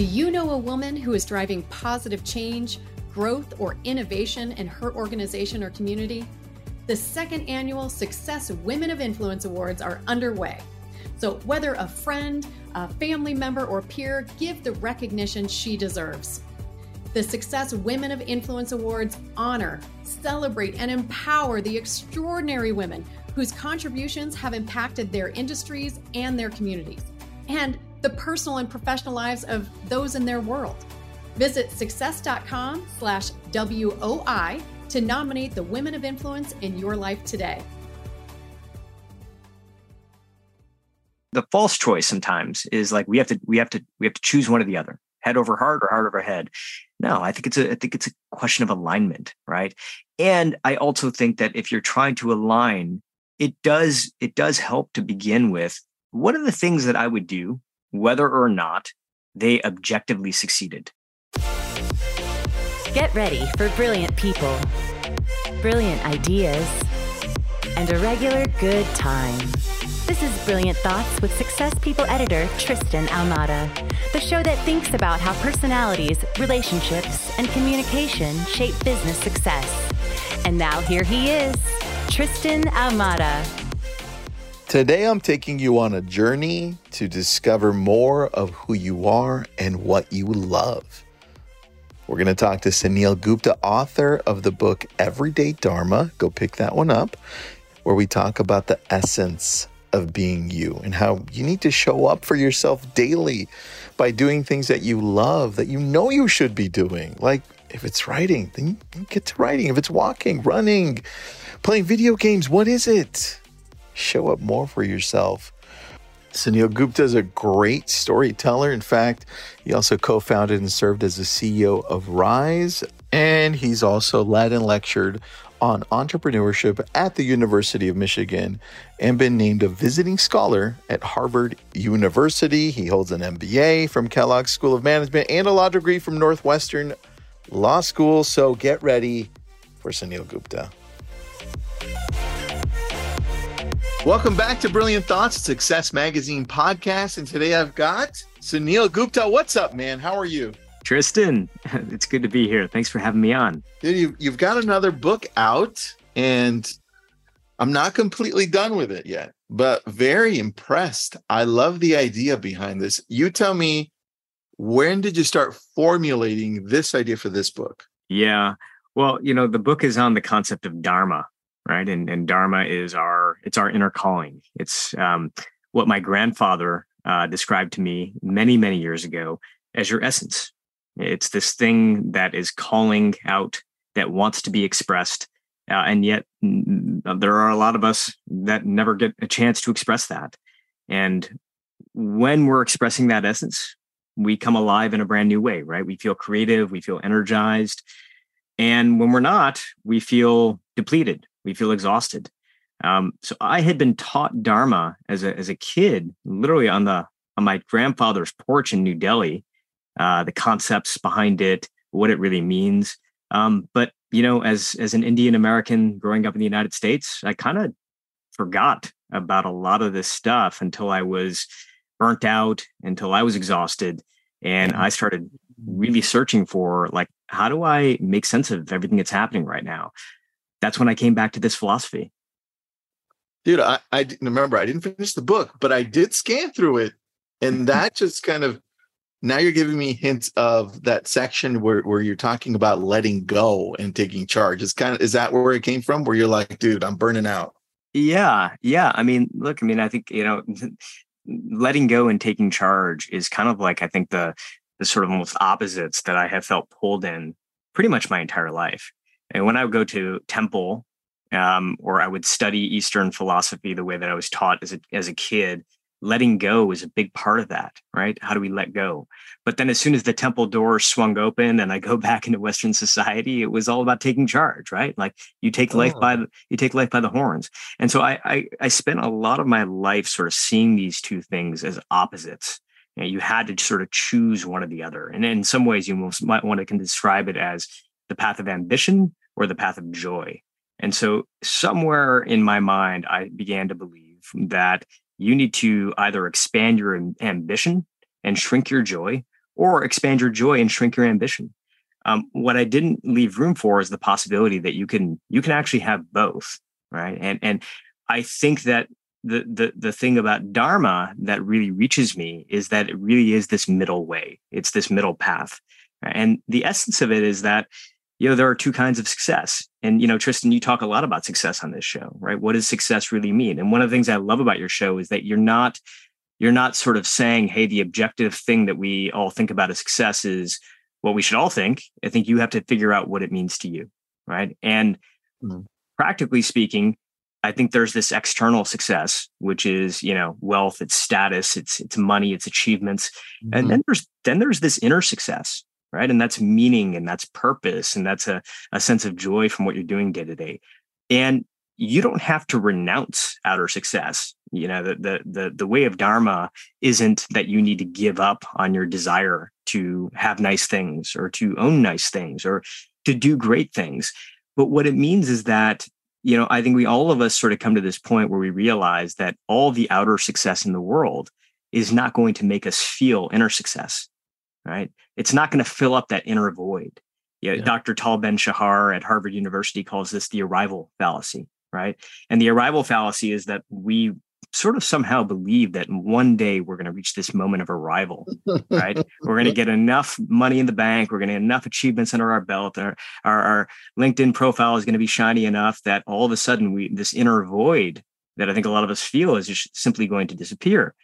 Do you know a woman who is driving positive change, growth, or innovation in her organization or community? The second annual Success Women of Influence Awards are underway. So, whether a friend, a family member, or peer, give the recognition she deserves. The Success Women of Influence Awards honor, celebrate, and empower the extraordinary women whose contributions have impacted their industries and their communities, and the personal and professional lives of those in their world. Visit success.com slash WOI to nominate the women of influence in your life today. The false choice sometimes is like we have to we have to we have to choose one or the other head over heart or heart over head. No, I think it's a I think it's a question of alignment, right? And I also think that if you're trying to align, it does it does help to begin with what are the things that I would do whether or not they objectively succeeded. Get ready for brilliant people, brilliant ideas, and a regular good time. This is Brilliant Thoughts with Success People editor Tristan Ahumada, the show that thinks about how personalities, relationships, and communication shape business success. And now here he is, Tristan Ahumada. Today, I'm taking you on a journey to discover more of who you are and what you love. We're going to talk to Suneel Gupta, author of the book Everyday Dharma. Go pick that one up, where we talk about the essence of being you and how you need to show up for yourself daily by doing things that you love, that you know you should be doing. Like if it's writing, then you get to writing. If it's walking, running, playing video games, what is it? Show up more for yourself. Suneel Gupta is a great storyteller. In fact, he also co founded and served as the CEO of Rise, and he's also led and lectured on entrepreneurship at the University of Michigan and been named a visiting scholar at Harvard University. He holds an MBA from Kellogg School of Management and a law degree from Northwestern Law School. So get ready for Suneel Gupta. Welcome back to Brilliant Thoughts, Success Magazine podcast. And today I've got Suneel Gupta. What's up, man? How are you? Tristan, it's good to be here. Thanks for having me on. Dude, you've got another book out, and I'm not completely done with it yet, but very impressed. I love the idea behind this. You tell me, when did you start formulating this idea for this book? Yeah. Well, you know, the book is on the concept of Dharma, right? And, and Dharma is our, it's our inner calling. It's um, what my grandfather uh, described to me many, many years ago as your essence, it's this thing that is calling out, that wants to be expressed. Uh, and yet, there are a lot of us that never get a chance to express that. And when we're expressing that essence, we come alive in a brand new way, right? We feel creative, we feel energized. And when we're not, we feel depleted, we feel exhausted. Um, so I had been taught Dharma as a as a kid, literally on the on my grandfather's porch in New Delhi, uh, the concepts behind it, what it really means. Um, but you know, as as an Indian American growing up in the United States, I kind of forgot about a lot of this stuff until I was burnt out, until I was exhausted, and I started really searching for like, how do I make sense of everything that's happening right now? That's when I came back to this philosophy. Dude, I, I remember I didn't finish the book, but I did scan through it. And that just kind of now you're giving me hints of that section where, where you're talking about letting go and taking charge. Is kind of is that where it came from? Where you're like, dude, I'm burning out. Yeah, yeah. I mean, look, I mean, I think you know, letting go and taking charge is kind of like I think the the sort of almost opposites that I have felt pulled in pretty much my entire life. And when I would go to temple, um, or I would study Eastern philosophy the way that I was taught as a as a kid, letting go is a big part of that, right? How do we let go? But then as soon as the temple door swung open and I go back into Western society, it was all about taking charge, right? Like you take oh. life by the, you take life by the horns. And so I, I, I spent a lot of my life sort of seeing these two things as opposites. You, know, you had to sort of choose one or the other. And in some ways you most might want to can describe it as the path of ambition or the path of joy. And so somewhere in my mind, I began to believe that you need to either expand your ambition and shrink your joy or expand your joy and shrink your ambition. Um, what I didn't leave room for is the possibility that you can you can actually have both, right? And and I think that the the the thing about dharma that really reaches me is that it really is this middle way. It's this middle path, and the essence of it is that you know there are two kinds of success. And you know tristan you talk a lot about success on this show right? What does success really mean? And one of the things i love about your show is that you're not you're not sort of saying hey the objective thing that we all think about as success is what we should all think. I think you have to figure out what it means to you right? And mm-hmm. practically speaking i think there's this external success which is you know wealth it's status it's it's money it's achievements. Mm-hmm. and then there's then there's this inner success right? And that's meaning and that's purpose and that's a, a sense of joy from what you're doing day to day. And you don't have to renounce outer success you know the, the the the way of dharma isn't that you need to give up on your desire to have nice things or to own nice things or to do great things. But what it means is that you know i think we all of us sort of come to this point where we realize that all the outer success in the world is not going to make us feel inner success right? It's not going to fill up that inner void. Yeah, yeah. Dr. Tal Ben Shahar at Harvard University calls this the arrival fallacy, right? And the arrival fallacy is that we sort of somehow believe that one day we're going to reach this moment of arrival, right? we're going to get enough money in the bank, we're going to get enough achievements under our belt, our, our, our LinkedIn profile is going to be shiny enough that all of a sudden we this inner void that I think a lot of us feel is just simply going to disappear.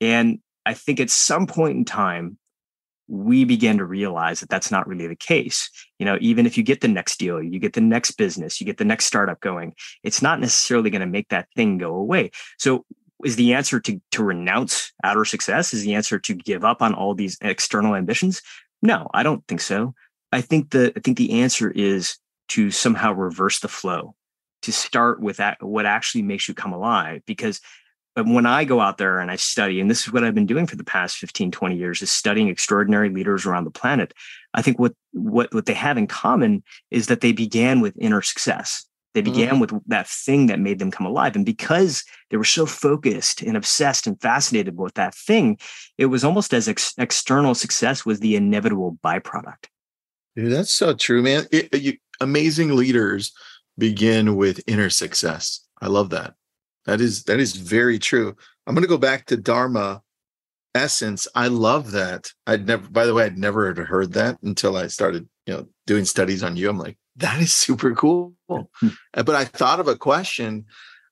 And I think at some point in time, we begin to realize that that's not really the case. You know, even if you get the next deal, you get the next business, you get the next startup going, it's not necessarily going to make that thing go away. So is the answer to to renounce outer success? Is the answer to give up on all these external ambitions? No, I don't think so. I think the I think the answer is to somehow reverse the flow, to start with that what actually makes you come alive because but when I go out there and I study, and this is what I've been doing for the past 15, 20 years, is studying extraordinary leaders around the planet. I think what what what they have in common is that they began with inner success. They began mm-hmm. with that thing that made them come alive. And because they were so focused and obsessed and fascinated with that thing, it was almost as ex- external success was the inevitable byproduct. Dude, that's so true, man. It, you, amazing leaders begin with inner success. I love that. That is that is very true. I'm going to go back to Dharma essence. I love that. I'd never. By the way, I'd never heard that until I started, you know, doing studies on you. I'm like, that is super cool. Uh, but I thought of a question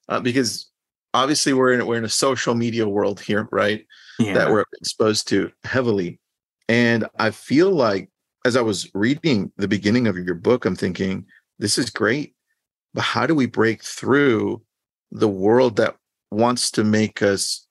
uh, because obviously we're in we're in a social media world here, right? Yeah. That we're exposed to heavily, and I feel like as I was reading the beginning of your book, I'm thinking this is great, but how do we break through the world that wants to make us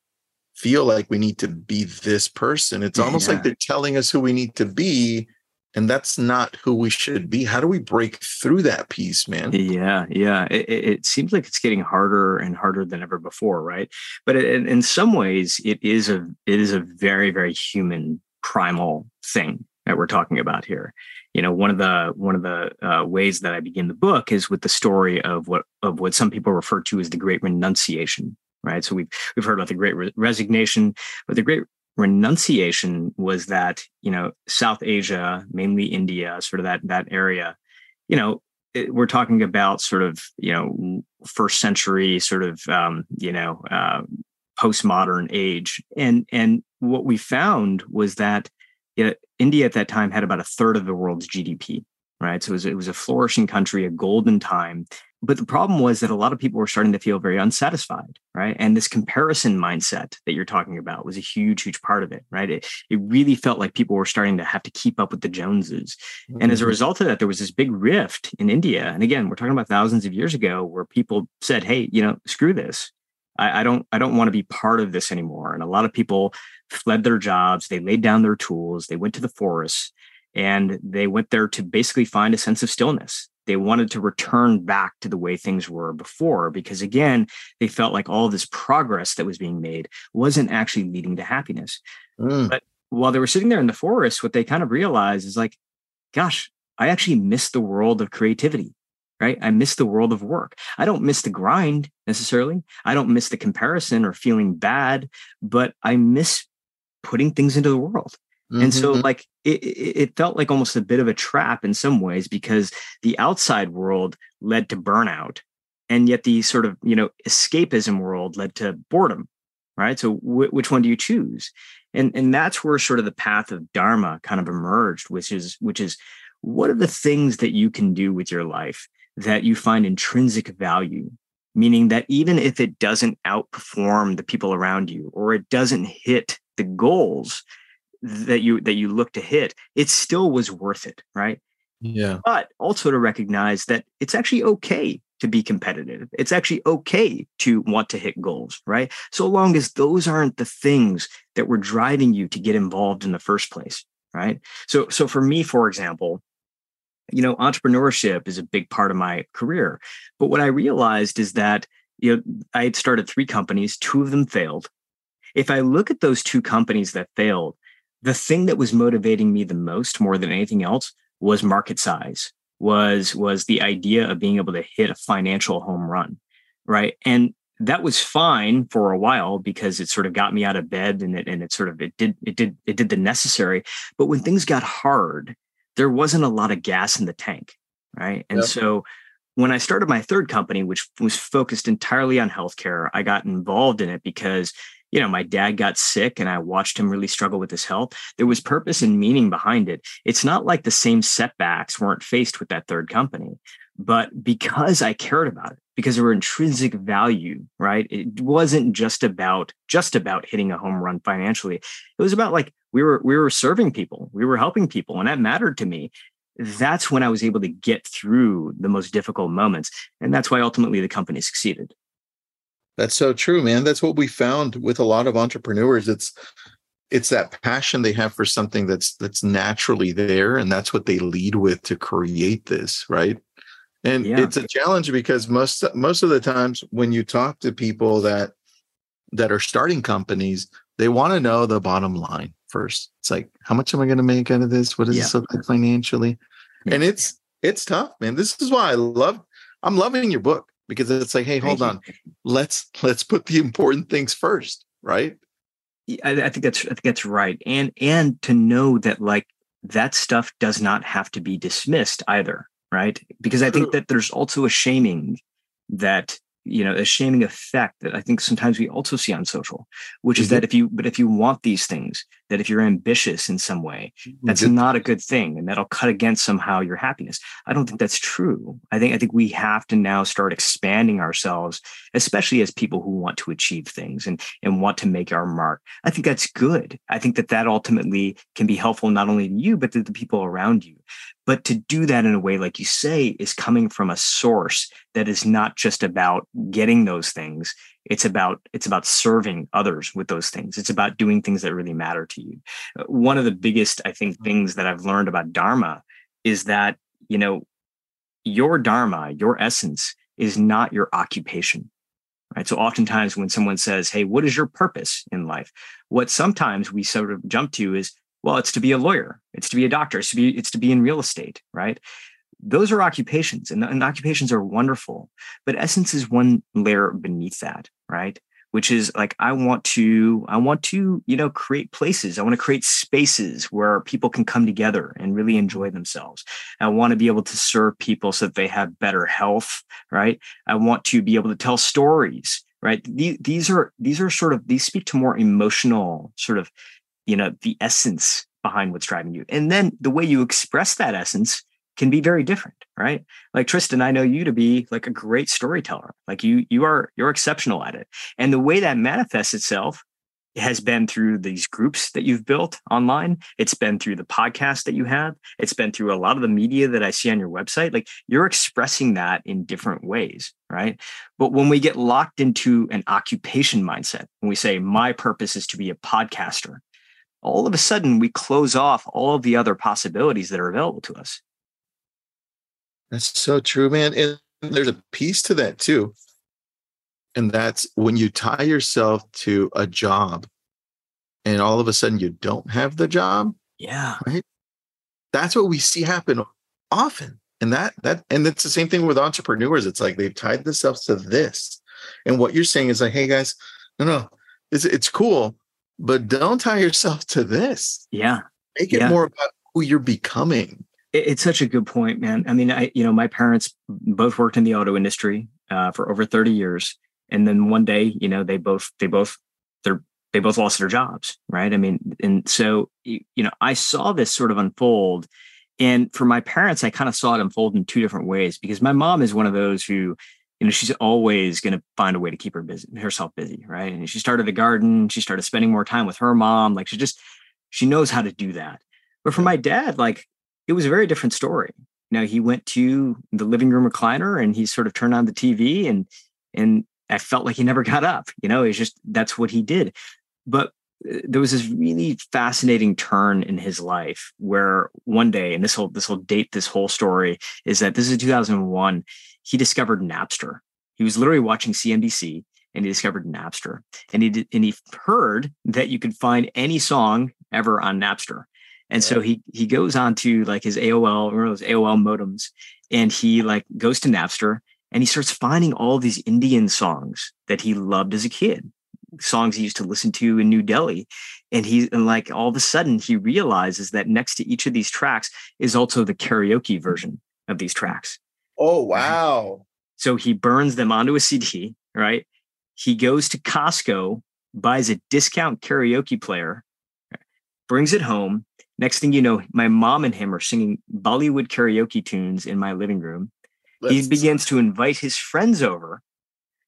feel like we need to be this person. It's almost yeah. like they're telling us who we need to be, and that's not who we should be. How do we break through that piece, man? Yeah, yeah. It, it seems like it's getting harder and harder than ever before, right? But in, in some ways, it is a it is a very very human primal thing that we're talking about here you know one of the one of the uh, ways that i begin the book is with the story of what of what some people refer to as the great renunciation right? So we've we've heard about the great re- resignation but the great renunciation was that you know south asia mainly india sort of that that area you know we're talking about sort of you know first century sort of um, you know uh, postmodern age. And and what we found was that India at that time had about a third of the world's GDP, right? So it was, it was a flourishing country, a golden time. But the problem was that a lot of people were starting to feel very unsatisfied, right? And this comparison mindset that you're talking about was a huge, huge part of it, right? It, it really felt like people were starting to have to keep up with the Joneses. Mm-hmm. And as a mm-hmm. result of that, there was this big rift in India. And again, we're talking about thousands of years ago where people said, hey, you know, screw this. I, I don't I don't want to be part of this anymore. And a lot of people fled their jobs, they laid down their tools, they went to the forests, and they went there to basically find a sense of stillness. They wanted to return back to the way things were before because, again, they felt like all this progress that was being made wasn't actually leading to happiness. Mm. But while they were sitting there in the forest, what they kind of realized is like, gosh, I actually miss the world of creativity right? I miss the world of work. I don't miss the grind necessarily. I don't miss the comparison or feeling bad, but I miss putting things into the world. Mm-hmm. And so, mm-hmm. like, it, it felt like almost a bit of a trap in some ways because the outside world led to burnout. And yet, the sort of, you know, escapism world led to boredom, right? So, w- which one do you choose? And, and that's where sort of the path of Dharma kind of emerged, which is, which is what are the things that you can do with your life that you find intrinsic value meaning that even if it doesn't outperform the people around you or it doesn't hit the goals that you that you look to hit it still was worth it right? Yeah. But also to recognize that it's actually okay to be competitive. It's actually okay to want to hit goals right? So long as those aren't the things that were driving you to get involved in the first place right? So so for me for example you know, entrepreneurship is a big part of my career. But what I realized is that, you know, I had started three companies, two of them failed. If I look at those two companies that failed, the thing that was motivating me the most, more than anything else, was market size, was was the idea of being able to hit a financial home run. Right. And that was fine for a while because it sort of got me out of bed and it and it sort of it did it did it did the necessary. But when things got hard there wasn't a lot of gas in the tank. Right. And yep. so when I started my third company, which was focused entirely on healthcare, I got involved in it because, you know, my dad got sick and I watched him really struggle with his health. There was purpose and meaning behind it. It's not like the same setbacks weren't faced with that third company, but because I cared about it, because there were intrinsic value, right? It wasn't just about just about hitting a home run financially. It was about like we were we were serving people, we were helping people, and that mattered to me. That's when I was able to get through the most difficult moments, and that's why ultimately the company succeeded. That's so true, man. That's what we found with a lot of entrepreneurs. It's it's that passion they have for something that's that's naturally there, and that's what they lead with to create this, right? And yeah. it's a challenge because most most of the times when you talk to people that that are starting companies, they want to know the bottom line first. It's like, how much am I going to make out of this? What does yeah. this look like financially? Yeah. And it's it's tough, man. This is why I love I'm loving your book because it's like, hey, hold on. Let's let's put the important things first, right? I, I think that's I think that's right. And and to know that like that stuff does not have to be dismissed either right? Because I think that there's also a shaming that you know a shaming effect that i think sometimes we also see on social which mm-hmm. is that if you but if you want these things that if you're ambitious in some way that's mm-hmm. not a good thing and that'll cut against somehow your happiness i don't think that's true i think i think we have to now start expanding ourselves especially as people who want to achieve things and and want to make our mark i think that's good i think that that ultimately can be helpful not only to you but to the people around you but to do that in a way, like you say, is coming from a source that is not just about getting those things. It's about it's about serving others with those things. It's about doing things that really matter to you. Uh, one of the biggest, I think, things that I've learned about Dharma is that, you know, your Dharma, your essence is not your occupation. Right. So oftentimes when someone says, Hey, what is your purpose in life? What sometimes we sort of jump to is, well, it's to be a lawyer, it's to be a doctor, it's to be it's to be in real estate, right? Those are occupations, and, and occupations are wonderful. But essence is one layer beneath that, right? Which is like I want to I want to you know create places. I want to create spaces where people can come together and really enjoy themselves. I want to be able to serve people so that they have better health, right? I want to be able to tell stories right these, these are these are sort of these speak to more emotional sort of you know the essence behind what's driving you and then the way you express that essence can be very different right? Like tristan i know you to be like a great storyteller. Like you you are you're exceptional at it. And the way that manifests itself has been through these groups that you've built online. It's been through the podcast that you have. It's been through a lot of the media that i see on your website. Like you're expressing that in different ways right? But when we get locked into an occupation mindset when we say my purpose is to be a podcaster all of a sudden we close off all of the other possibilities that are available to us. That's so true, man. And there's a piece to that too. And that's when you tie yourself to a job and all of a sudden you don't have the job. Yeah. Right. That's what we see happen often. And that, that, and it's the same thing with entrepreneurs. It's like they've tied themselves to this. And what you're saying is like, hey guys, no, no, it's, it's cool but don't tie yourself to this. Yeah. Make it yeah. more about who you're becoming. It's such a good point, man. I mean, I you know my parents both worked in the auto industry uh, for over 30 years, and then one day, you know, they both they both they're they both lost their jobs, right? I mean, and so you know, I saw this sort of unfold, and for my parents, I kind of saw it unfold in two different ways because my mom is one of those who you know she's always going to find a way to keep her busy herself busy right and she started a garden she started spending more time with her mom like she just she knows how to do that but for my dad like it was a very different story you know he went to the living room recliner and he sort of turned on the tv and and i felt like he never got up you know it's just that's what he did but uh, there was this really fascinating turn in his life where one day and this will this will date this whole story is that this is 2001 he discovered Napster. He was literally watching CNBC and he discovered Napster. And he did, and he heard that you could find any song ever on Napster. And so he he goes on to like his AOL or those AOL modems, and he like goes to Napster and he starts finding all these Indian songs that he loved as a kid, songs he used to listen to in New Delhi. And he and like all of a sudden he realizes that next to each of these tracks is also the karaoke version of these tracks. Oh, wow. So he burns them onto a CD, right? He goes to Costco, buys a discount karaoke player, brings it home. Next thing you know, my mom and him are singing Bollywood karaoke tunes in my living room. Let's he begins to invite his friends over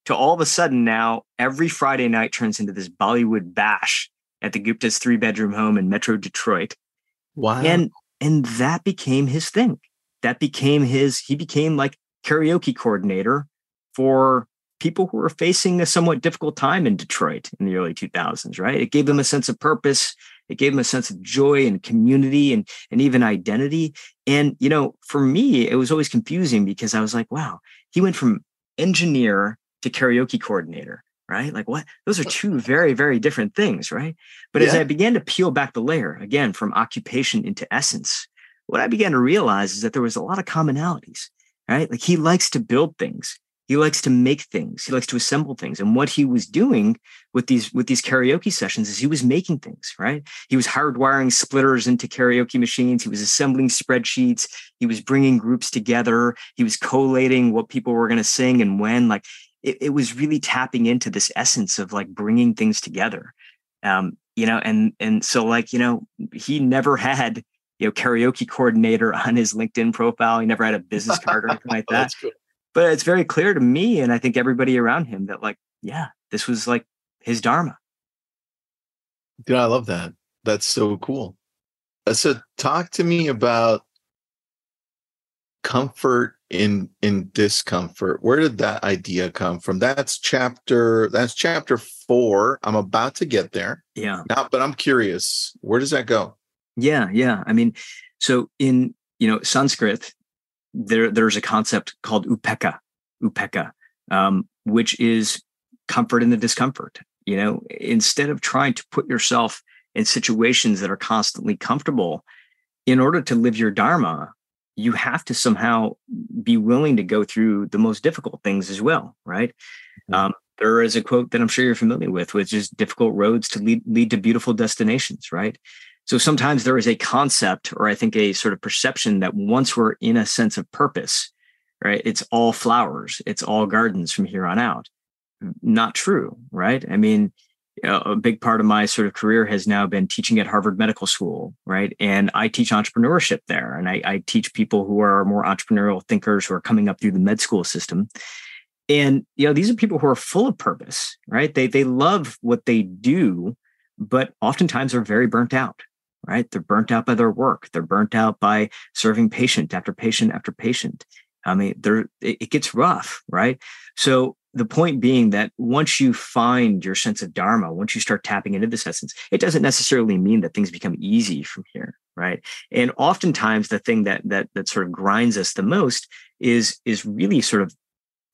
to all of a sudden now every Friday night turns into this Bollywood bash at the Gupta's three bedroom home in Metro Detroit. Wow. And and that became his thing that became his, he became like karaoke coordinator for people who were facing a somewhat difficult time in Detroit in the early 2000s, right? It gave them a sense of purpose. It gave them a sense of joy and community and, and even identity. And, you know, for me, it was always confusing because I was like, wow, he went from engineer to karaoke coordinator, right? Like what? Those are two very, very different things, right? But yeah. as I began to peel back the layer again from occupation into essence, what I began to realize is that there was a lot of commonalities, right? Like he likes to build things. He likes to make things. He likes to assemble things. And what he was doing with these with these karaoke sessions is he was making things, right? He was hardwiring splitters into karaoke machines. He was assembling spreadsheets. He was bringing groups together. He was collating what people were going to sing and when. Like it, it was really tapping into this essence of like bringing things together. Um, you know, and and so like you know, he never had you know karaoke coordinator on his LinkedIn profile. He never had a business card or anything like that. But it's very clear to me, and I think everybody around him that like, yeah, this was like his dharma. Yeah, I love that. That's so cool. Uh, so, talk to me about comfort in in discomfort. Where did that idea come from? That's chapter. That's chapter four. I'm about to get there. Yeah. Now, but I'm curious. Where does that go? Yeah, yeah. I mean, so in you know Sanskrit, there there's a concept called upekkha, upekkha, um, which is comfort in the discomfort. You know, instead of trying to put yourself in situations that are constantly comfortable, in order to live your dharma, you have to somehow be willing to go through the most difficult things as well, right? Mm-hmm. Um, there is a quote that I'm sure you're familiar with, which is difficult roads to lead, lead to beautiful destinations, right? So sometimes there is a concept, or I think a sort of perception that once we're in a sense of purpose, right, it's all flowers, it's all gardens from here on out. Not true, right? I mean, a big part of my sort of career has now been teaching at Harvard Medical School, right? And I teach entrepreneurship there, and I, I teach people who are more entrepreneurial thinkers who are coming up through the med school system. And you know, these are people who are full of purpose, right? They they love what they do, but oftentimes are very burnt out, right? They're burnt out by their work. They're burnt out by serving patient after patient after patient. I mean, they're, it gets rough, right? So the point being that once you find your sense of dharma, once you start tapping into this essence, it doesn't necessarily mean that things become easy from here, right? And oftentimes, the thing that that that sort of grinds us the most is is really sort of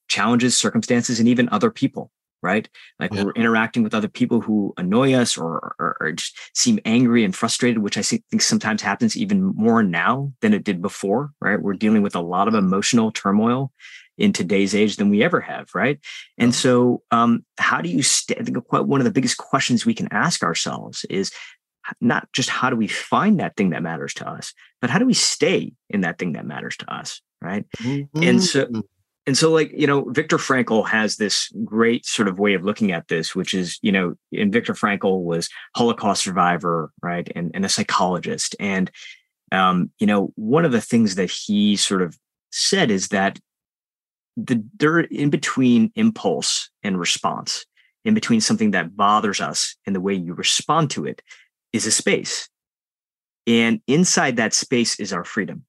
challenges, circumstances, and even other people, right? Like yeah. we're interacting with other people who annoy us or, or, or, just seem angry and frustrated, which I think sometimes happens even more now than it did before, right? We're dealing with a lot of emotional turmoil in today's age than we ever have, right? And so, um, how do you stay? I think one of the biggest questions we can ask ourselves is not just how do we find that thing that matters to us, but how do we stay in that thing that matters to us, right? Mm-hmm. And so and so like you know Viktor Frankl has this great sort of way of looking at this which is you know and Viktor Frankl was Holocaust survivor right and, and a psychologist. And um, you know one of the things that he sort of said is that the there in between impulse and response in between something that bothers us and the way you respond to it is a space. And inside that space is our freedom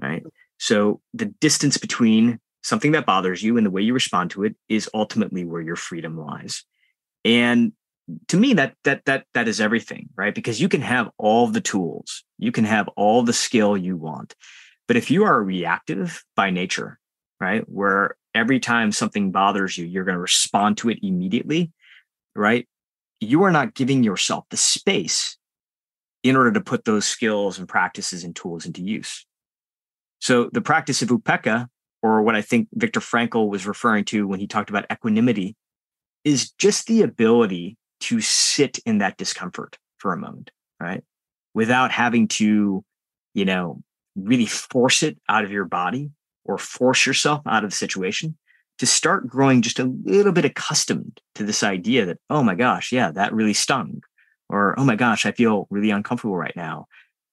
right so the distance between something that bothers you and the way you respond to it is ultimately where your freedom lies. And to me that that that that is everything, right? Because you can have all the tools, you can have all the skill you want. But if you are reactive by nature, right? Where every time something bothers you, you're going to respond to it immediately, right? You are not giving yourself the space in order to put those skills and practices and tools into use. So the practice of upekkha, or what I think Viktor Frankl was referring to when he talked about equanimity, is just the ability to sit in that discomfort for a moment, right? Without having to, you know, really force it out of your body or force yourself out of the situation to start growing just a little bit accustomed to this idea that, oh my gosh, yeah, that really stung. Or, oh my gosh, I feel really uncomfortable right now.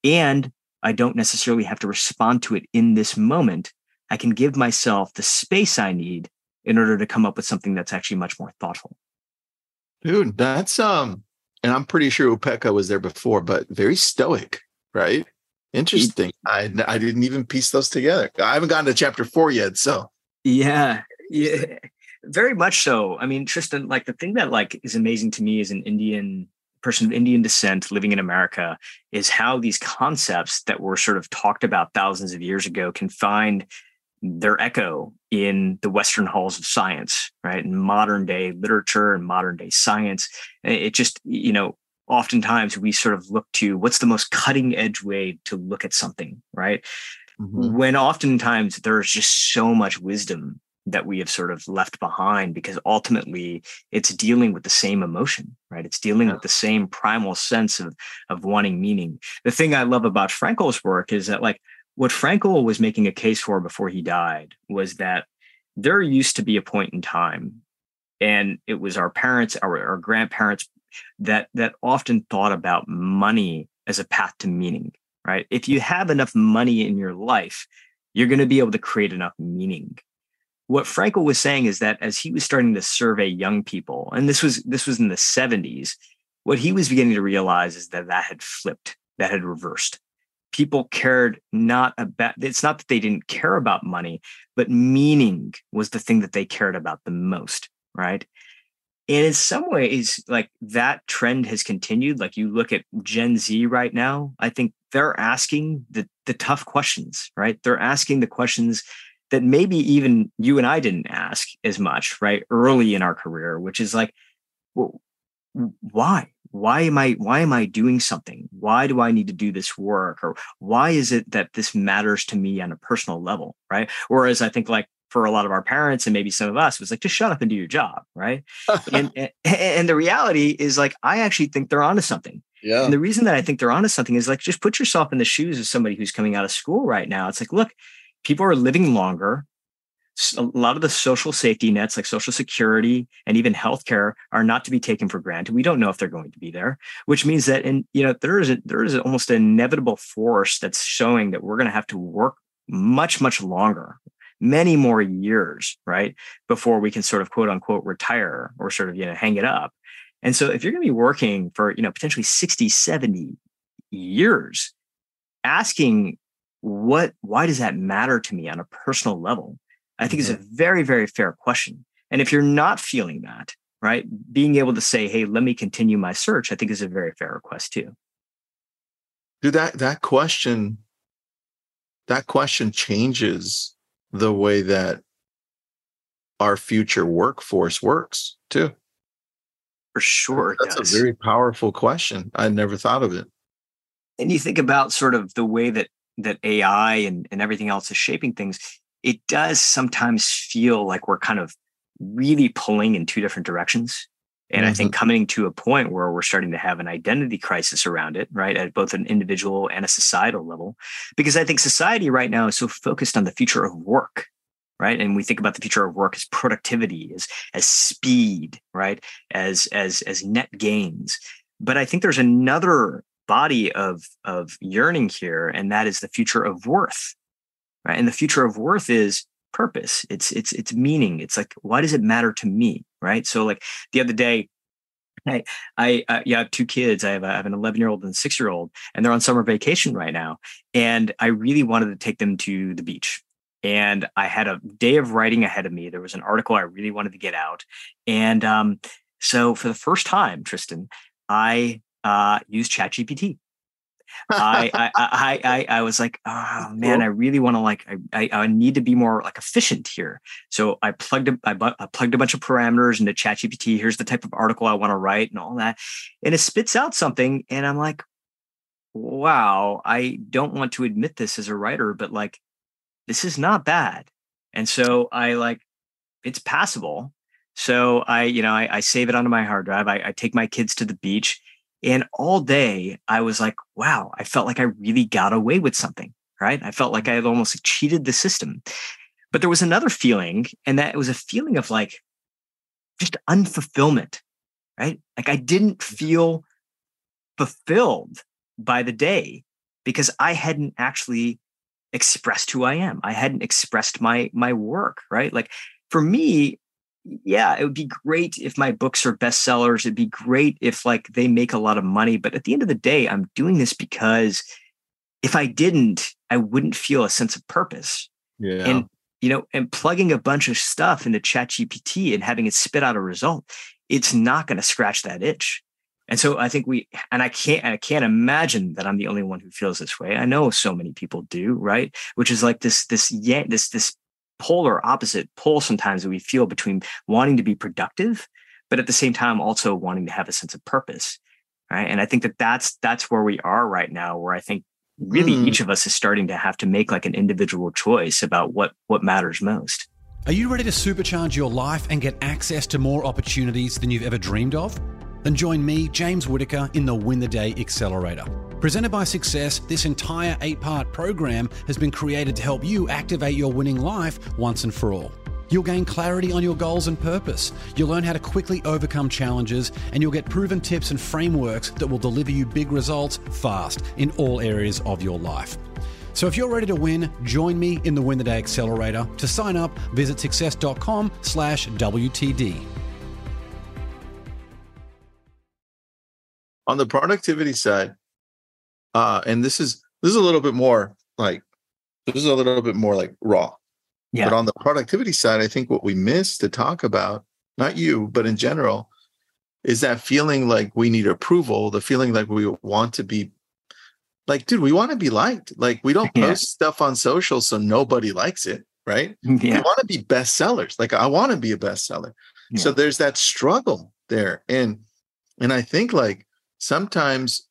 And I don't necessarily have to respond to it in this moment. I can give myself the space I need in order to come up with something that's actually much more thoughtful. Dude, that's um, and I'm pretty sure Upekkha was there before, but very stoic, right? Interesting. I I didn't even piece those together. I haven't gotten to chapter four yet, so yeah, yeah, very much so. I mean, Tristan, like the thing that like is amazing to me as an Indian person of Indian descent living in America is how these concepts that were sort of talked about thousands of years ago can find their echo in the Western halls of science, right? In modern day literature and modern day science. It just, you know, oftentimes we sort of look to what's the most cutting edge way to look at something, right? Mm-hmm. When oftentimes there's just so much wisdom that we have sort of left behind because ultimately it's dealing with the same emotion right? It's dealing yeah. with the same primal sense of of wanting meaning. The thing i love about frankl's work is that like what frankl was making a case for before he died was that there used to be a point in time and it was our parents our, our grandparents that that often thought about money as a path to meaning right? If you have enough money in your life you're going to be able to create enough meaning what Frankl was saying is that as he was starting to survey young people, and this was this was in the 70s, what he was beginning to realize is that that had flipped, that had reversed. People cared not about it's not that they didn't care about money, but meaning was the thing that they cared about the most, right? And in some ways, like that trend has continued. Like you look at Gen Z right now, I think they're asking the the tough questions, right? They're asking the questions that maybe even you and I didn't ask as much, right? Early in our career, which is like, well, why? Why am I why am I doing something? Why do I need to do this work? Or why is it that this matters to me on a personal level? Right. Whereas I think like for a lot of our parents and maybe some of us was like just shut up and do your job right and, and, and the reality is like i actually think they're onto something yeah and the reason that i think they're onto something is like just put yourself in the shoes of somebody who's coming out of school right now it's like look people are living longer. A lot of the social safety nets, like Social Security and even healthcare, are not to be taken for granted. We don't know if they're going to be there, which means that, in you know, there is a, there is almost an inevitable force that's showing that we're going to have to work much much longer, many more years, right, before we can sort of quote unquote retire or sort of you know hang it up. And so, if you're going to be working for you know potentially 60, 70 years, asking what why does that matter to me on a personal level? I think mm-hmm. is a very very fair question. And if you're not feeling that right being able to say hey let me continue my search i think is a very fair request too. Do that that question that question changes the way that our future workforce works too. For sure that's a very powerful question. I never thought of it. And you think about sort of the way that that AI and, and everything else is shaping things, it does sometimes feel like we're kind of really pulling in two different directions. And mm-hmm. I think mm-hmm. coming to a point where we're starting to have an identity crisis around it, right, at both an individual and a societal level, because I think society right now is so focused on the future of work, right? And we think about the future of work as productivity, as as speed, right, as as as net gains. But I think there's another body of of yearning here, and that is the future of worth, right? And the future of worth is purpose. It's it's it's meaning. It's like why does it matter to me, right? So like the other day, I I uh, yeah I have two kids. I have, a, I have an 11 year old and a six year old, and they're on summer vacation right now. And I really wanted to take them to the beach. And I had a day of writing ahead of me. There was an article I really wanted to get out, and um, so for the first time, Tristan, I uh, use ChatGPT I, I, I, I, I was like, oh man, I really want to like, I, I, need to be more like efficient here. So I plugged, a, I, I plugged a bunch of parameters into ChatGPT. Here's the type of article I want to write and all that, and it spits out something, and I'm like, wow, I don't want to admit this as a writer, but like, this is not bad. And so I like, it's passable. So I, you know, I, I save it onto my hard drive. I, I take my kids to the beach and all day, I was like, wow, I felt like I really got away with something, right? I felt like I had almost cheated the system. But there was another feeling, and that was a feeling of like just unfulfillment, right? Like I didn't mm-hmm. feel fulfilled by the day because I hadn't actually expressed who I am. I hadn't expressed my my work, right? Like for me, yeah, it would be great if my books are bestsellers. It'd be great if like they make a lot of money. But at the end of the day, I'm doing this because if I didn't, I wouldn't feel a sense of purpose. Yeah. And you know, and plugging a bunch of stuff into ChatGPT and having it spit out a result, it's not going to scratch that itch. And so I think we, and I can't, I can't imagine that I'm the only one who feels this way. I know so many people do, right? Which is like this, this, yeah, this, this polar opposite pole sometimes that we feel between wanting to be productive but at the same time also wanting to have a sense of purpose right? And i think that that's that's where we are right now where i think really mm. each of us is starting to have to make like an individual choice about what what matters most. Are you ready to supercharge your life and get access to more opportunities than you've ever dreamed of then join me james whitaker in the win the day accelerator Presented by Success, this entire eight part program has been created to help you activate your winning life once and for all. You'll gain clarity on your goals and purpose. You'll learn how to quickly overcome challenges, and you'll get proven tips and frameworks that will deliver you big results fast in all areas of your life. So if you're ready to win, join me in the Win the Day Accelerator. To sign up, visit success.com On the productivity side, uh, and this is this is a little bit more like this is a little bit more like raw. Yeah. But on the productivity side, I think what we miss to talk about, not you, but in general, is that feeling like we need approval, the feeling like we want to be like, dude, we want to be liked. Like we don't post yeah. stuff on social so nobody likes it, right? Yeah. We want to be bestsellers. Like I want to be a bestseller. Yeah. So there's that struggle there. And and I think like sometimes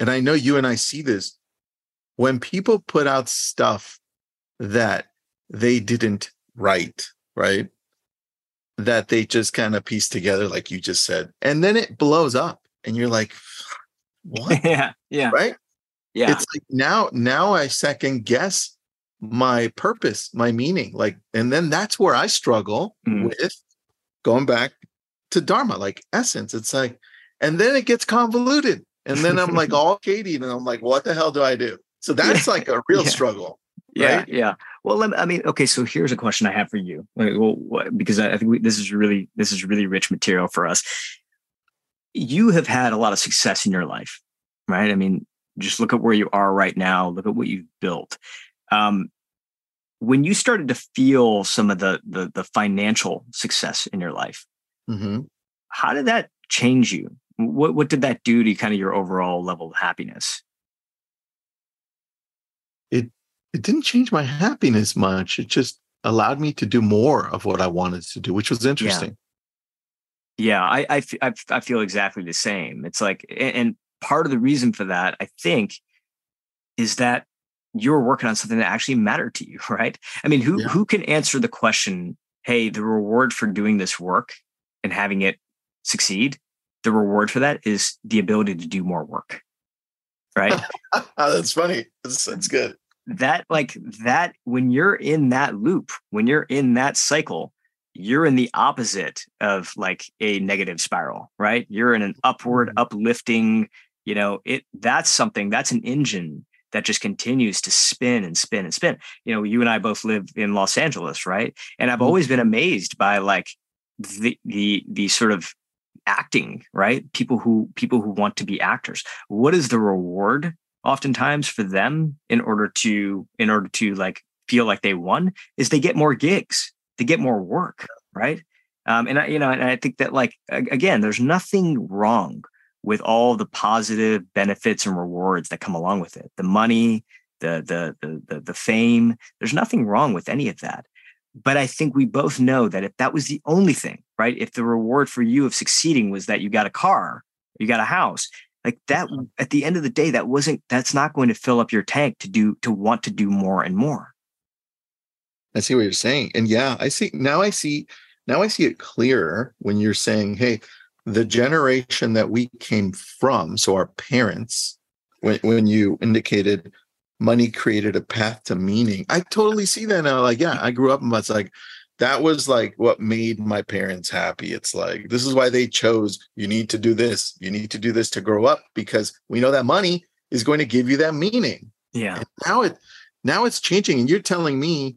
and I know you and I see this when people put out stuff that they didn't write, right? That they just kind of piece together, like you just said, and then it blows up, and you're like, "What? yeah, yeah, right? Yeah." It's like now, now I second guess my purpose, my meaning, like, and then that's where I struggle mm. with going back to Dharma, like essence. It's like, and then it gets convoluted and then I'm like all Katie, and I'm like, what the hell do I do? So that's yeah. like a real yeah. struggle. Yeah, yeah. Well, me, I mean, okay. So here's a question I have for you. Well, because I think we, this is really this is really rich material for us. You have had a lot of success in your life, right? I mean, just look at where you are right now. Look at what you've built. Um, when you started to feel some of the the, the financial success in your life, mm-hmm. how did that change you? What what did that do to kind of your overall level of happiness? It it didn't change my happiness much. It just allowed me to do more of what I wanted to do, which was interesting. Yeah, yeah I, I, I feel exactly the same. It's like, and part of the reason for that, I think, is that you're working on something that actually mattered to you, right? I mean, who yeah. who can answer the question, hey, the reward for doing this work and having it succeed, the reward for that is the ability to do more work. Right. that's funny. That's, that's good. That, like, that, when you're in that loop, when you're in that cycle, you're in the opposite of like a negative spiral, right? You're in an upward, mm-hmm. uplifting, you know, it that's something that's an engine that just continues to spin and spin and spin. You know, you and I both live in Los Angeles, right? And I've mm-hmm. always been amazed by like the the the sort of acting, right? People who people who want to be actors. What is the reward oftentimes for them in order to in order to like feel like they won is they get more gigs they get more work, right? Um, and I, you know, and I think that like again, there's nothing wrong with all the positive benefits and rewards that come along with it. The money, the the the the, the fame. There's nothing wrong with any of that. But I think we both know that if that was the only thing, right? If the reward for you of succeeding was that you got a car, you got a house, like that mm-hmm. at the end of the day, that wasn't that's not going to fill up your tank to do to want to do more and more. I see what you're saying. And yeah, I see now I see now I see it clearer when you're saying, hey, the generation that we came from, so our parents, when, when you indicated money created a path to meaning, I totally see that now. Like, yeah, I grew up and it's like that was like what made my parents happy. It's like this is why they chose you need to do this, you need to do this to grow up because we know that money is going to give you that meaning. Yeah. And now it now it's changing, and you're telling me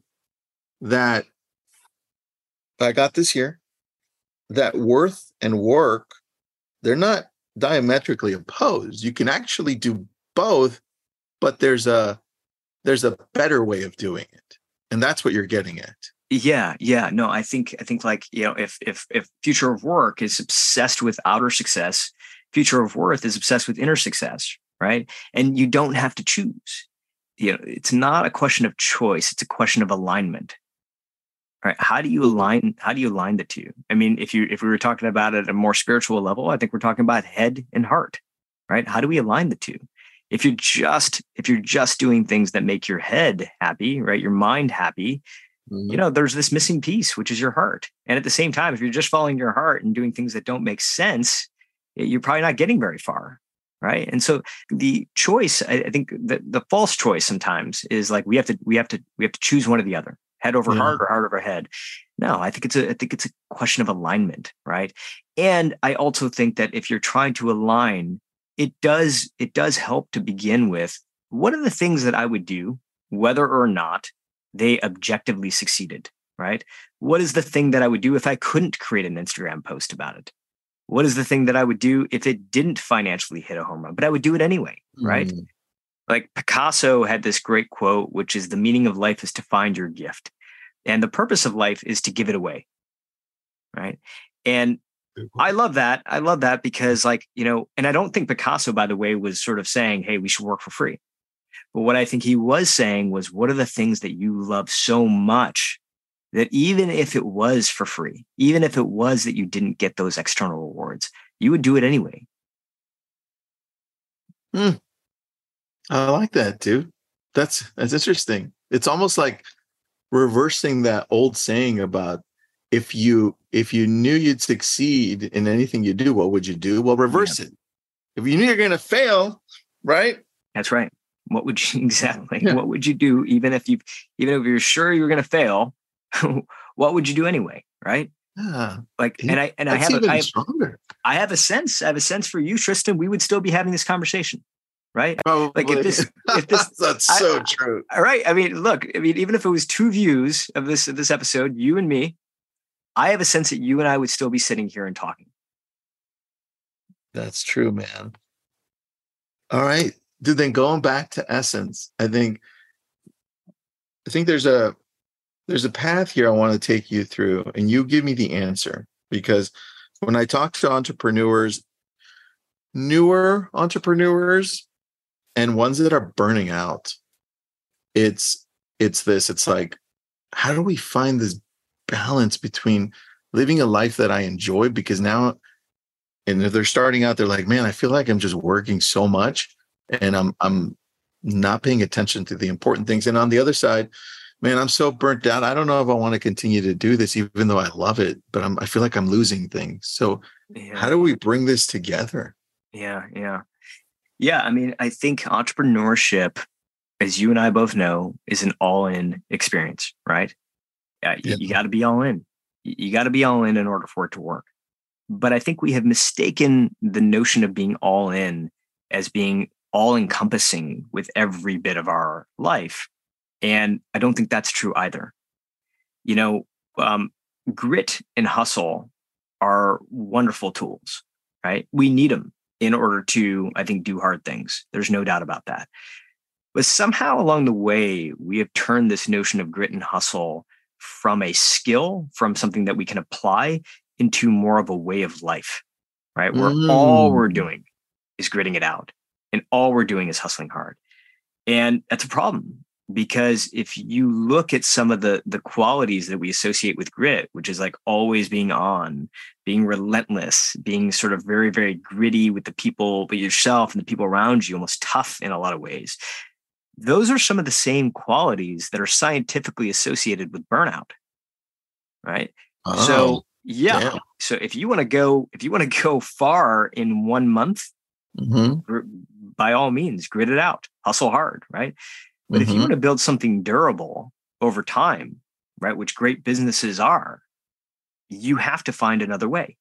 that I got this here that worth and work they're not diametrically opposed. You can actually do both, but there's a there's a better way of doing it. And that's what you're getting at. Yeah, yeah. No, I think I think like, you know, if if if future of work is obsessed with outer success, future of worth is obsessed with inner success, right? And you don't have to choose. You know, it's not a question of choice, it's a question of alignment right how do you align how do you align the two i mean if you if we were talking about it at a more spiritual level i think we're talking about head and heart right how do we align the two if you're just if you're just doing things that make your head happy right your mind happy mm-hmm. you know there's this missing piece which is your heart and at the same time if you're just following your heart and doing things that don't make sense you're probably not getting very far right and so the choice i, think the, the false choice sometimes is like we have to we have to we have to choose one or the other head over yeah. heart or heart over head. No, I think it's a I think it's a question of alignment, right? And I also think that if you're trying to align, it does it does help to begin with what are the things that I would do whether or not they objectively succeeded, right? What is the thing that I would do if I couldn't create an Instagram post about it? What is the thing that I would do if it didn't financially hit a home run, but I would do it anyway, right? Mm like Picasso had this great quote, which is the meaning of life is to find your gift. And the purpose of life is to give it away. Right. And I love that. I love that because, like, you know, and I don't think Picasso, by the way, was sort of saying, hey, we should work for free. But what I think he was saying was, what are the things that you love so much that even if it was for free, even if it was that you didn't get those external rewards, you would do it anyway. Hmm. I like that, dude. That's that's interesting. It's almost like reversing that old saying about if you if you knew you'd succeed in anything you do, what would you do? Well, reverse yeah. it. If you knew you're going to fail, right? That's right. What would you exactly? Yeah. What would you do even if you even if you're sure you're going to fail? what would you do anyway? Right? Yeah. Like, and I and That's I have a, I have, I have a sense. I have a sense for you, Tristan. We would still be having this conversation right? Probably. Like if this, if this, that's so true. All right. I mean, look. I mean, even if it was two views of this of this episode, you and me, I have a sense that you and I would still be sitting here and talking. That's true, man. All right, dude. Then going back to essence, I think, I think there's a there's a path here I want to take you through, and you give me the answer because when I talk to entrepreneurs, newer entrepreneurs, and ones that are burning out it's it's this it's like how do we find this balance between living a life that i enjoy because now and if they're starting out they're like man i feel like i'm just working so much and i'm i'm not paying attention to the important things and on the other side man, I'm so burnt out. I don't know if I want to continue to do this, even though I love it, but I'm, I feel like I'm losing things. So, yeah. how do we bring this together? Yeah, yeah. Yeah. I mean, I think entrepreneurship, as you and I both know, is an all in experience, right? Yeah, you got to be all in. You got to be all in in order for it to work. But I think we have mistaken the notion of being all in as being all encompassing with every bit of our life. And I don't think that's true either. You know, um, grit and hustle are wonderful tools, right? We need them in order to, I think, do hard things. There's no doubt about that. But somehow along the way, we have turned this notion of grit and hustle from a skill, from something that we can apply into more of a way of life, right? Where mm. all we're doing is gritting it out and all we're doing is hustling hard. And that's a problem because if you look at some of the the qualities that we associate with grit which is like always being on being relentless being sort of very very gritty with the people but yourself and the people around you almost tough in a lot of ways those are some of the same qualities that are scientifically associated with burnout right oh, so yeah damn. so if you want to go if you want to go far in one month mm-hmm. by all means grit it out hustle hard right but mm-hmm. if you mm-hmm. want to build something durable over time, right, which great businesses are, you have to find another way,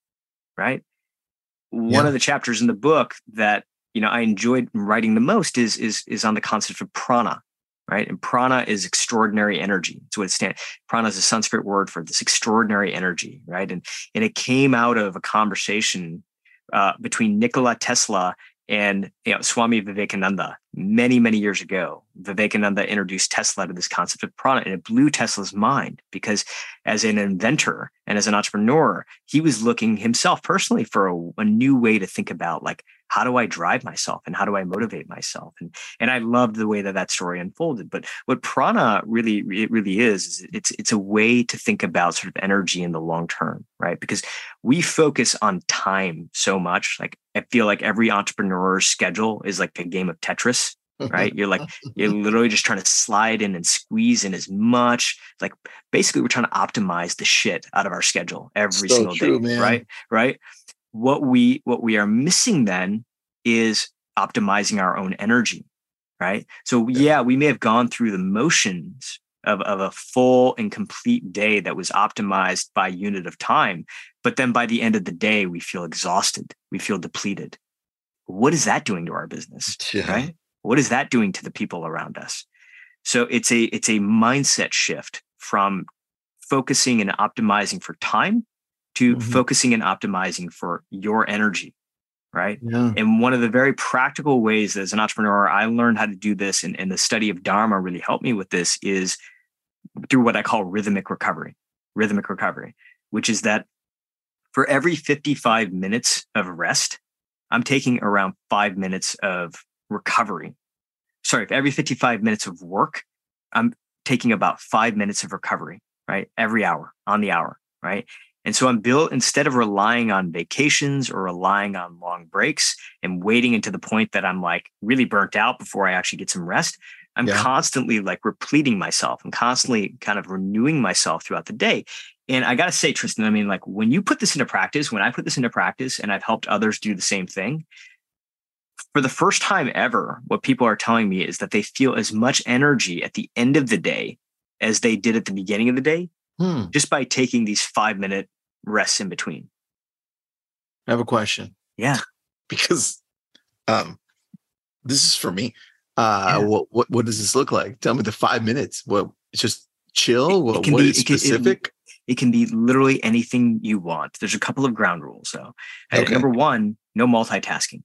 right? Yeah. One of the chapters in the book that you know I enjoyed writing the most is is is on the concept of prana, right? And prana is extraordinary energy. It's what it stands. Prana is a Sanskrit word for this extraordinary energy, right? And and it came out of a conversation uh, between Nikola Tesla and you know, Swami Vivekananda, many, many years ago, Vivekananda introduced Tesla to this concept of prana, and it blew Tesla's mind because as an inventor and as an entrepreneur, he was looking himself personally for a, a new way to think about like how do I drive myself and how do I motivate myself? And and I loved the way that that story unfolded. But what prana really it really is, is it's it's a way to think about sort of energy in the long term, right? Because we focus on time so much. Like I feel like every entrepreneur's schedule is like a game of Tetris right? You're like, you're literally just trying to slide in and squeeze in as much. Like basically, we're trying to optimize the shit out of our schedule every so single true, day, man. right? Right what we what we are missing then is optimizing our own energy right so yeah we may have gone through the motions of, of a full and complete day that was optimized by unit of time but then by the end of the day we feel exhausted we feel depleted what is that doing to our business yeah. right what is that doing to the people around us so it's a it's a mindset shift from focusing and optimizing for time to mm-hmm. focusing and optimizing for your energy right yeah. and one of the very practical ways as an entrepreneur i learned how to do this and, and the study of dharma really helped me with this is through what i call rhythmic recovery rhythmic recovery which is that for every 55 minutes of rest i'm taking around five minutes of recovery sorry for every 55 minutes of work i'm taking about five minutes of recovery right every hour on the hour right and so I'm built instead of relying on vacations or relying on long breaks and waiting into the point that I'm like really burnt out before I actually get some rest. I'm yeah. constantly like repleting myself. I'm constantly kind of renewing myself throughout the day. And I got to say, Tristan, I mean, like when you put this into practice, when I put this into practice and I've helped others do the same thing, for the first time ever, what people are telling me is that they feel as much energy at the end of the day as they did at the beginning of the day hmm. just by taking these five minute rests in between. I have a question. Yeah. Because um this is for me. Uh yeah. what, what what does this look like? Tell me the five minutes. What it's just chill? It, what, it what be, is specific? It, it, can be literally anything you want. There's a couple of ground rules though. Okay. Number one, no multitasking.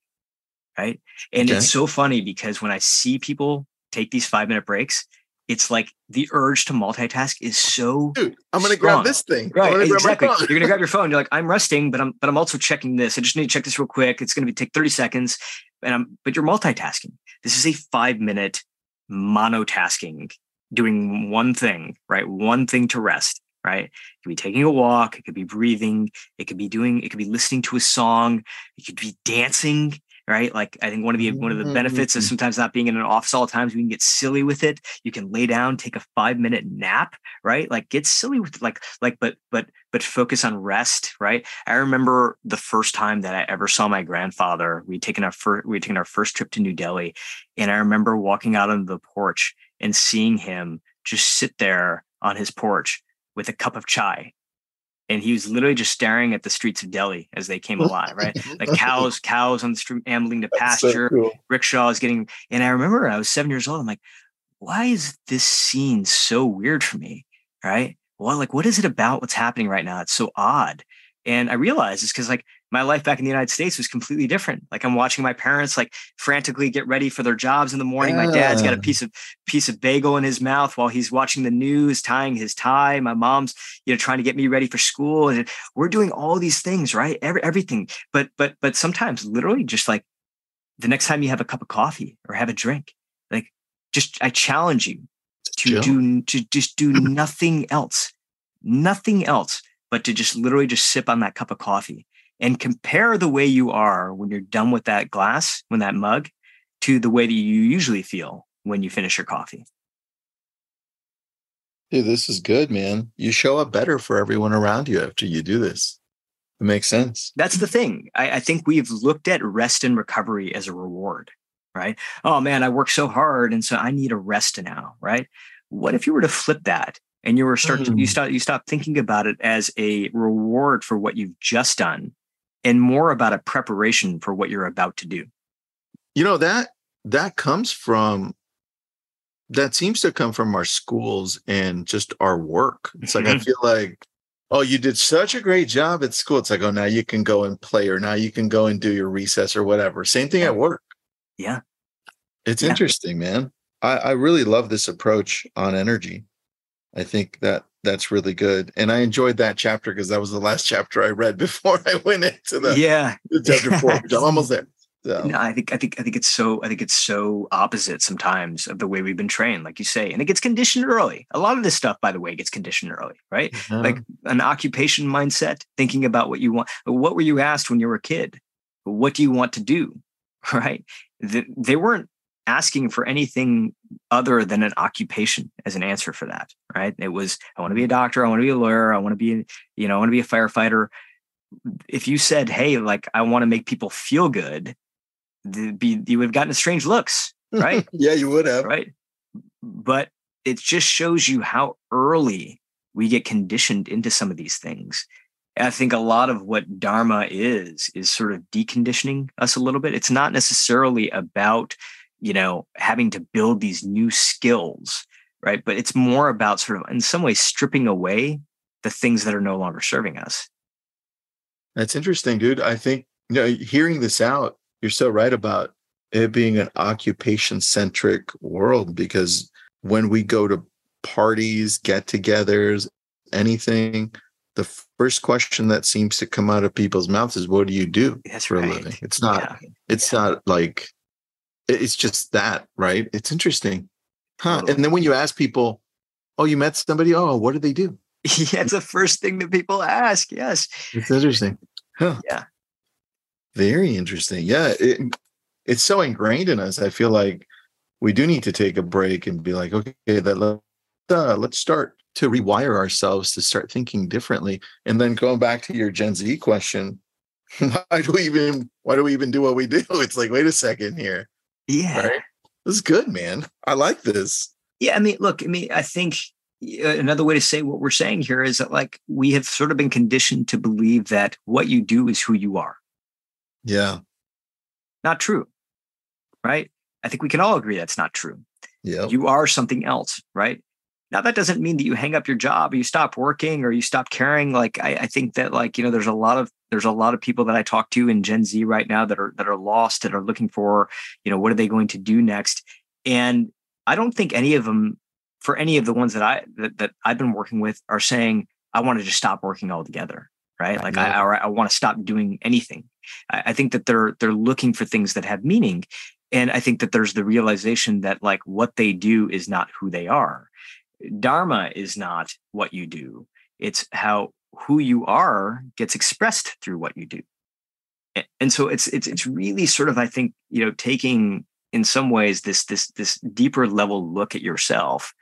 Right. And okay. it's so funny because when I see people take these five minute breaks, it's like the urge to multitask is so Dude, I'm gonna strong. grab this thing. Right, exactly. You're gonna grab your phone. You're like, I'm resting, but I'm but I'm also checking this. I just need to check this real quick. It's gonna be take 30 seconds. And I'm but you're multitasking. This is a five minute monotasking, doing one thing, right? One thing to rest, right? It could be taking a walk, it could be breathing, it could be doing, it could be listening to a song, it could be dancing, right? Like I think one of the one of the benefits of Mm-hmm. sometimes not being in an office all the times we can get silly with it. You can lay down, take a five minute nap, right? Like get silly with like like but but but focus on rest, right? I remember the first time that I ever saw my grandfather. We'd taken our first we'd taken our first trip to New Delhi, and I remember walking out on the porch and seeing him just sit there on his porch with a cup of chai and he was literally just staring at the streets of Delhi as they came alive, right? Like cows, cows on the street ambling to That's so pasture, cool. rickshaws getting. And I remember I was seven years old. I'm like, why is this scene so weird for me, right? Well, like, what is it about what's happening right now? It's so odd. And I realized it's because like my life back in the United States was completely different. Like I'm watching my parents like frantically get ready for their jobs in the morning. My dad's got a piece of piece of bagel in his mouth while he's watching the news, tying his tie. My mom's, you know, trying to get me ready for school. And we're doing all these things, right? Every, everything. But but but sometimes literally just like the next time you have a cup of coffee or have a drink, like just I challenge you to do to just do nothing else. Nothing else but to just literally just sip on that cup of coffee and compare the way you are when you're done with that glass, when that mug, to the way that you usually feel when you finish your coffee. Dude, this is good, man. You show up better for everyone around you after you do this. It makes sense. That's the thing. I, I think we've looked at rest and recovery as a reward, right? Oh man, I worked so hard, and so I need a rest now, right? What if you were to flip that and you were start to, you Mm. start you stop thinking about it as a reward for what you've just done, and more about a preparation for what you're about to do. You know that that comes from that seems to come from our schools and just our work. It's like I Mhm. feel like, oh, you did such a great job at school. It's like, oh, now you can go and play, or now you can go and do your recess or whatever. Same thing at work. Yeah. It's Yeah. interesting, man. I, I really love this approach on energy. I think that that's really good. And I enjoyed that chapter because that was the last chapter I read before I went into the, yeah, the chapter four. I'm almost there. So, No, I think I think I think it's so I think it's so opposite sometimes of the way we've been trained, like you say, and it gets conditioned early. A lot of this stuff, by the way, gets conditioned early, right? yeah. Like an occupation mindset, thinking about what you want. What were you asked when you were a kid? What do you want to do? Right? Th- They weren't asking for anything other than an occupation as an answer for that, right? It was I want to be a doctor, I want to be a lawyer, I want to be, you know, I want to be a firefighter. If you said, "Hey, like I want to make people feel good," be you would have gotten strange looks, right? yeah, you would have. right? But it just shows you how early we get conditioned into some of these things. I think a lot of what Dharma is, is sort of deconditioning us a little bit. It's not necessarily about, you know, having to build these new skills, right? But it's more about sort of, in some ways, stripping away the things that are no longer serving us. That's interesting, dude. I think you know, hearing this out, you're so right about it being an occupation centric world because when we go to parties, get togethers, anything, the first question that seems to come out of people's mouths is, What do you do That's for right. a living? It's not, Yeah. it's not like, it's just that, right? It's interesting. Huh. Totally. And then when you ask people, Oh, you met somebody? Oh, what do they do? yeah, it's the first thing that people ask. Yes. It's interesting. Huh. Yeah. Very interesting. Yeah. It, it's so ingrained in us. I feel like we do need to take a break and be like, okay, that uh, let's start to rewire ourselves to start thinking differently. And then going back to your Gen Z question, why do we even why do we even do what we do? It's like, wait a second here. Yeah. Right. This is good, man. I like this. Yeah, I mean, look, I mean, I think uh, another way to say what we're saying here is that like we have sort of been conditioned to believe that what you do is who you are. Yeah. Not true. Right? I think we can all agree that's not true. Yeah. You are something else, right? Now that doesn't mean that you hang up your job or you stop working or you stop caring. Like I, I think that like, you know, there's a lot of there's a lot of people that I talk to in Gen Z right now that are that are lost, that are looking for, you know, what are they going to do next? And I don't think any of them, for any of the ones that I that, that I've been working with, are saying I want to just stop working altogether, right? Like I or I want to stop doing anything. I, I think that they're they're looking for things that have meaning, and I think that there's the realization that like what they do is not who they are. Dharma is not what you do; it's how who you are gets expressed through what you do. and so it's it's it's really sort of i think you know taking in some ways this this this deeper level look at yourself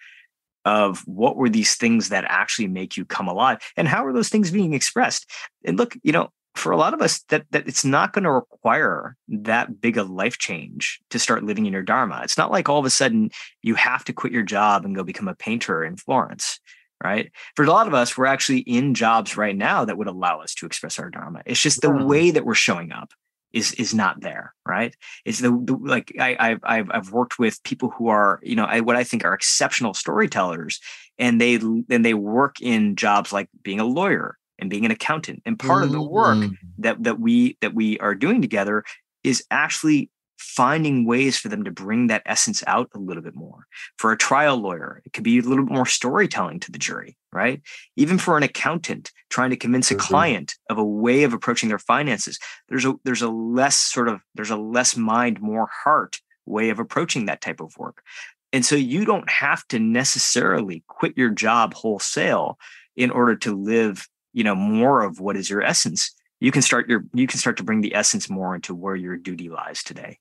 of what were these things that actually make you come alive and how are those things being expressed and look you know for a lot of us that that it's not going to require that big a life change to start living in your dharma. It's not like all of a sudden you have to quit your job and go become a painter in florence right? For a lot of us we're actually in jobs right now that would allow us to express our dharma. It's just the hmm. way that we're showing up is is not there right? Is the, the, like I, I've I've worked with people who are you know I, what I think are exceptional storytellers and they and they work in jobs like being a lawyer and being an accountant and part mm-hmm. of the work mm-hmm. that that we that we are doing together is actually finding ways for them to bring that essence out a little bit more. For a trial lawyer, it could be a little bit more storytelling to the jury, right? Even for an accountant trying to convince a mm-hmm. client of a way of approaching their finances, there's a there's a less sort of there's a less mind, more heart way of approaching that type of work. And so you don't have to necessarily quit your job wholesale in order to live, you know, more of what is your essence you can start your you can start to bring the essence more into where your duty lies today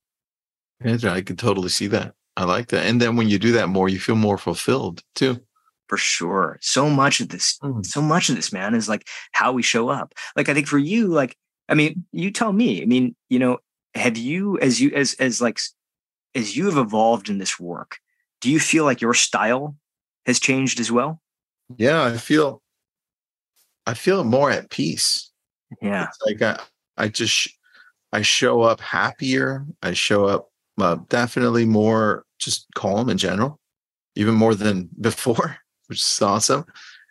I can totally see that. I like that. And then when you do that more, you feel more fulfilled too. For sure. So much of this, mm. so much of this, man, is like how we show up. Like I think for you, like, I mean, you tell me, I mean, you know, have you as you as as like as you have evolved in this work, do you feel like your style has changed as well? Yeah, I feel I feel more at peace. Yeah. It's like I, I just I show up happier. I show up uh, definitely more just calm in general, even more than before, which is awesome.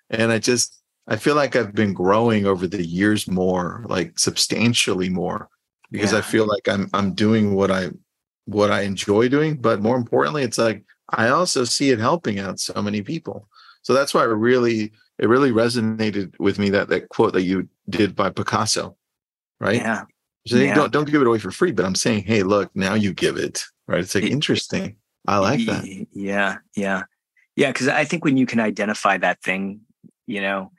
And I just I feel like I've been growing over the years more, like substantially more, because yeah. I feel like I'm I'm doing what I what I enjoy doing, but more importantly, it's like I also see it helping out so many people. So that's why it really it really resonated with me that that quote that you did by Picasso, right? Yeah. So yeah. don't don't give it away for free, but I'm saying, hey, look, now you give it, right? It's like interesting. I like that. Yeah, yeah, yeah. Because I think when you can identify that thing, you know,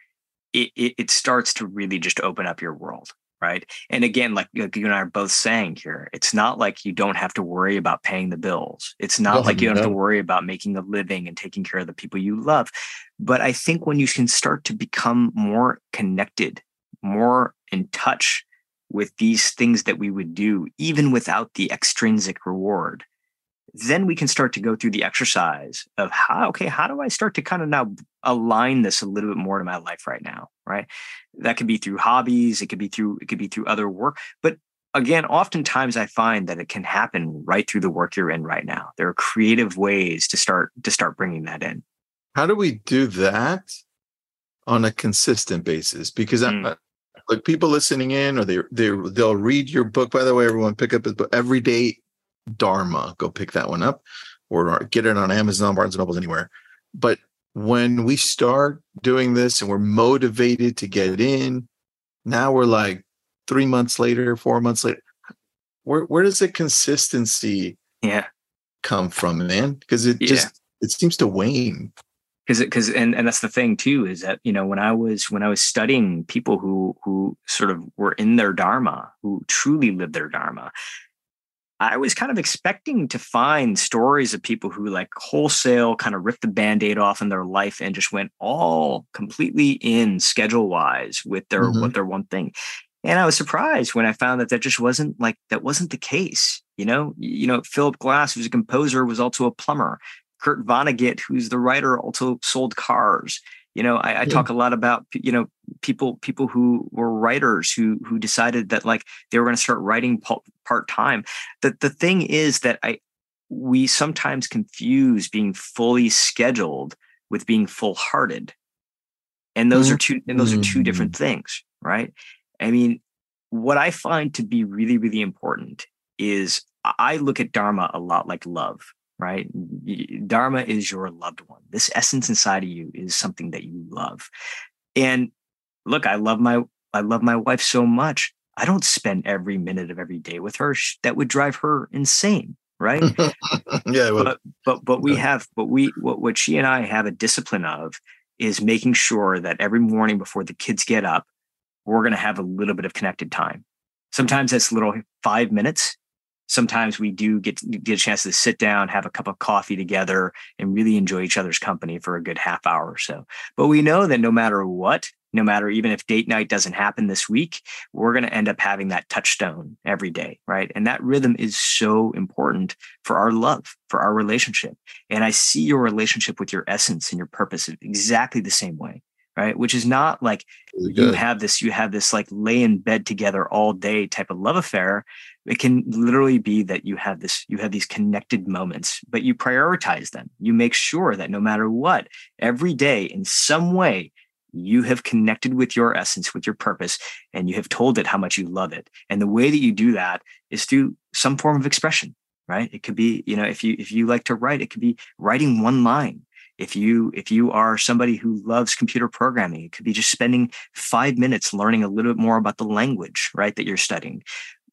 it, it, it starts to really just open up your world, right? And again, like, like you and I are both saying here, it's not like you don't have to worry about paying the bills. It's not no, like you don't no. have to worry about making a living and taking care of the people you love. But I think when you can start to become more connected, more in touch with these things that we would do, even without the extrinsic reward, then we can start to go through the exercise of how, okay, how do I start to kind of now align this a little bit more to my life right now? Right. That could be through hobbies. It could be through, it could be through other work. But again, oftentimes I find that it can happen right through the work you're in right now. There are creative ways to start, to start bringing that in. How do we do that on a consistent basis? Because mm. I, like people listening in or they they they'll read your book by the way everyone pick up his book everyday dharma. Go pick that one up or get it on amazon barnes and nobles anywhere. But when we start doing this and we're motivated to get in now we're like three months later four months later. Where where does the consistency yeah. come from man? Because it yeah. just it seems to wane. Because because and and that's the thing too is that you know when I was when I was studying people who who sort of were in their dharma who truly lived their dharma I was kind of expecting to find stories of people who like wholesale kind of ripped the band-aid off in their life and just went all completely in schedule wise with their mm-hmm. with their one thing and I was surprised when I found that that just wasn't like that wasn't the case. You know, you know, Philip Glass, who's a composer, was also a plumber. Kurt Vonnegut, who's the writer, also sold cars. You know, I, I yeah. talk a lot about you know people people who were writers who who decided that like they were going to start writing part time. That the thing is that I we sometimes confuse being fully scheduled with being full hearted, and those mm-hmm. are two and those are two different mm-hmm. things, right? I mean, what I find to be really really important is I look at dharma a lot like love right? Dharma is your loved one. This essence inside of you is something that you love. And look, I love my I love my wife so much. I don't spend every minute of every day with her. That would drive her insane, right? yeah, but but but we have but we what what she and I have a discipline of is making sure that every morning before the kids get up, we're going to have a little bit of connected time Sometimes that's little five minutes. Sometimes we do get, get a chance to sit down, have a cup of coffee together, and really enjoy each other's company for a good half hour or so. But we know that no matter what, no matter even if date night doesn't happen this week, we're going to end up having that touchstone every day, right? And that rhythm is so important for our love, for our relationship. And I see your relationship with your essence and your purpose exactly the same way, right? Which is not like really you have this, you have this like lay in bed together all day type of love affair. It can literally be that you have this, you have these connected moments, but you prioritize them. You make sure that no matter what, every day in some way, you have connected with your essence, with your purpose, and you have told it how much you love it. And the way that you do that is through some form of expression, right? It could be, you know, if you if you like to write, it could be writing one line. If you if you are somebody who loves computer programming, it could be just spending five minutes learning a little bit more about the language, right, that you're studying.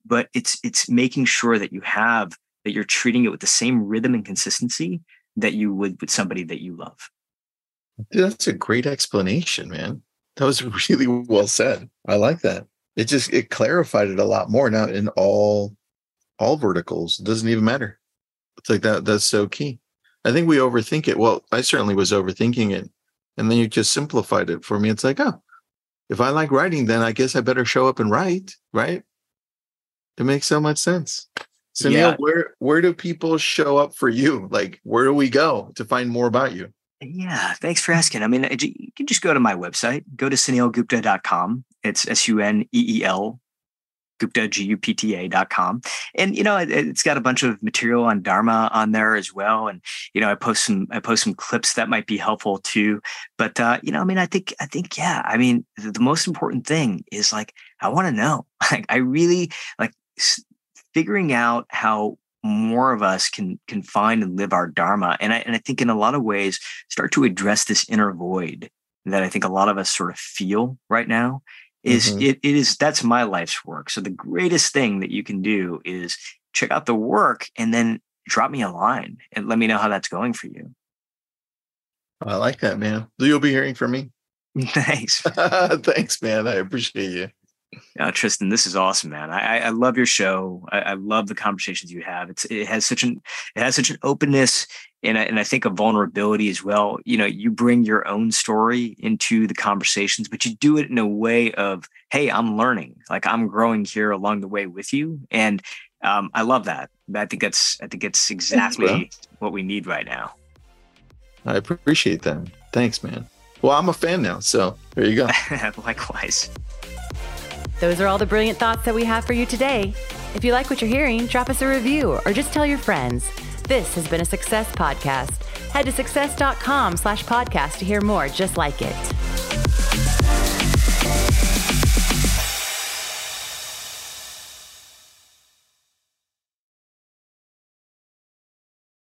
But it's it's making sure that you have that you're treating it with the same rhythm and consistency that you would with somebody that you love. Dude, that's a great explanation, man. That was really well said. I like that. It just it clarified it a lot more now in all all verticals. It doesn't even matter. It's like that that's so key. I think we overthink it. Well, I certainly was overthinking it. And then you just simplified it for me. It's like, oh, if I like writing, then I guess I better show up and write, right? It makes so much sense. So yeah. Neil, where where do people show up for you? Like where do we go to find more about you? Yeah, thanks for asking. I mean, you can just go to my website, go to suneelgupta.com. It's S U N E E L Gupta, G-U-P-T-A.com. And, you know, it, has got a bunch of material on Dharma on there as well. And, you know, I post some, I post some clips that might be helpful too. But, uh, you know, I mean, I think, I think, yeah, I mean, the, the most important thing is like, I want to know, like, I really like figuring out how more of us can can find and live our dharma and I, and I think in a lot of ways start to address this inner void that I think a lot of us sort of feel right now is mm-hmm. it, it is that's my life's work. So the greatest thing that you can do is check out the work and then drop me a line and let me know how that's going for you. I like that man. You'll be hearing from me. Thanks. Thanks man. I appreciate you uh, Tristan, this is awesome, man. I, I love your show. I, I, love the conversations you have. It's it has such an it has such an openness and I, and I think a vulnerability as well. You know, you bring your own story into the conversations, but you do it in a way of, hey, I'm learning, like I'm growing here along the way with you, and um, I love that. I think that's I think it's exactly Thanks, what we need right now. I appreciate that. Thanks, man. Well, I'm a fan now, so there you go. Likewise. Those are all the brilliant thoughts that we have for you today. If you like what you're hearing, drop us a review or just tell your friends. This has been a Success Podcast. Head to success.com slash podcast to hear more just like it.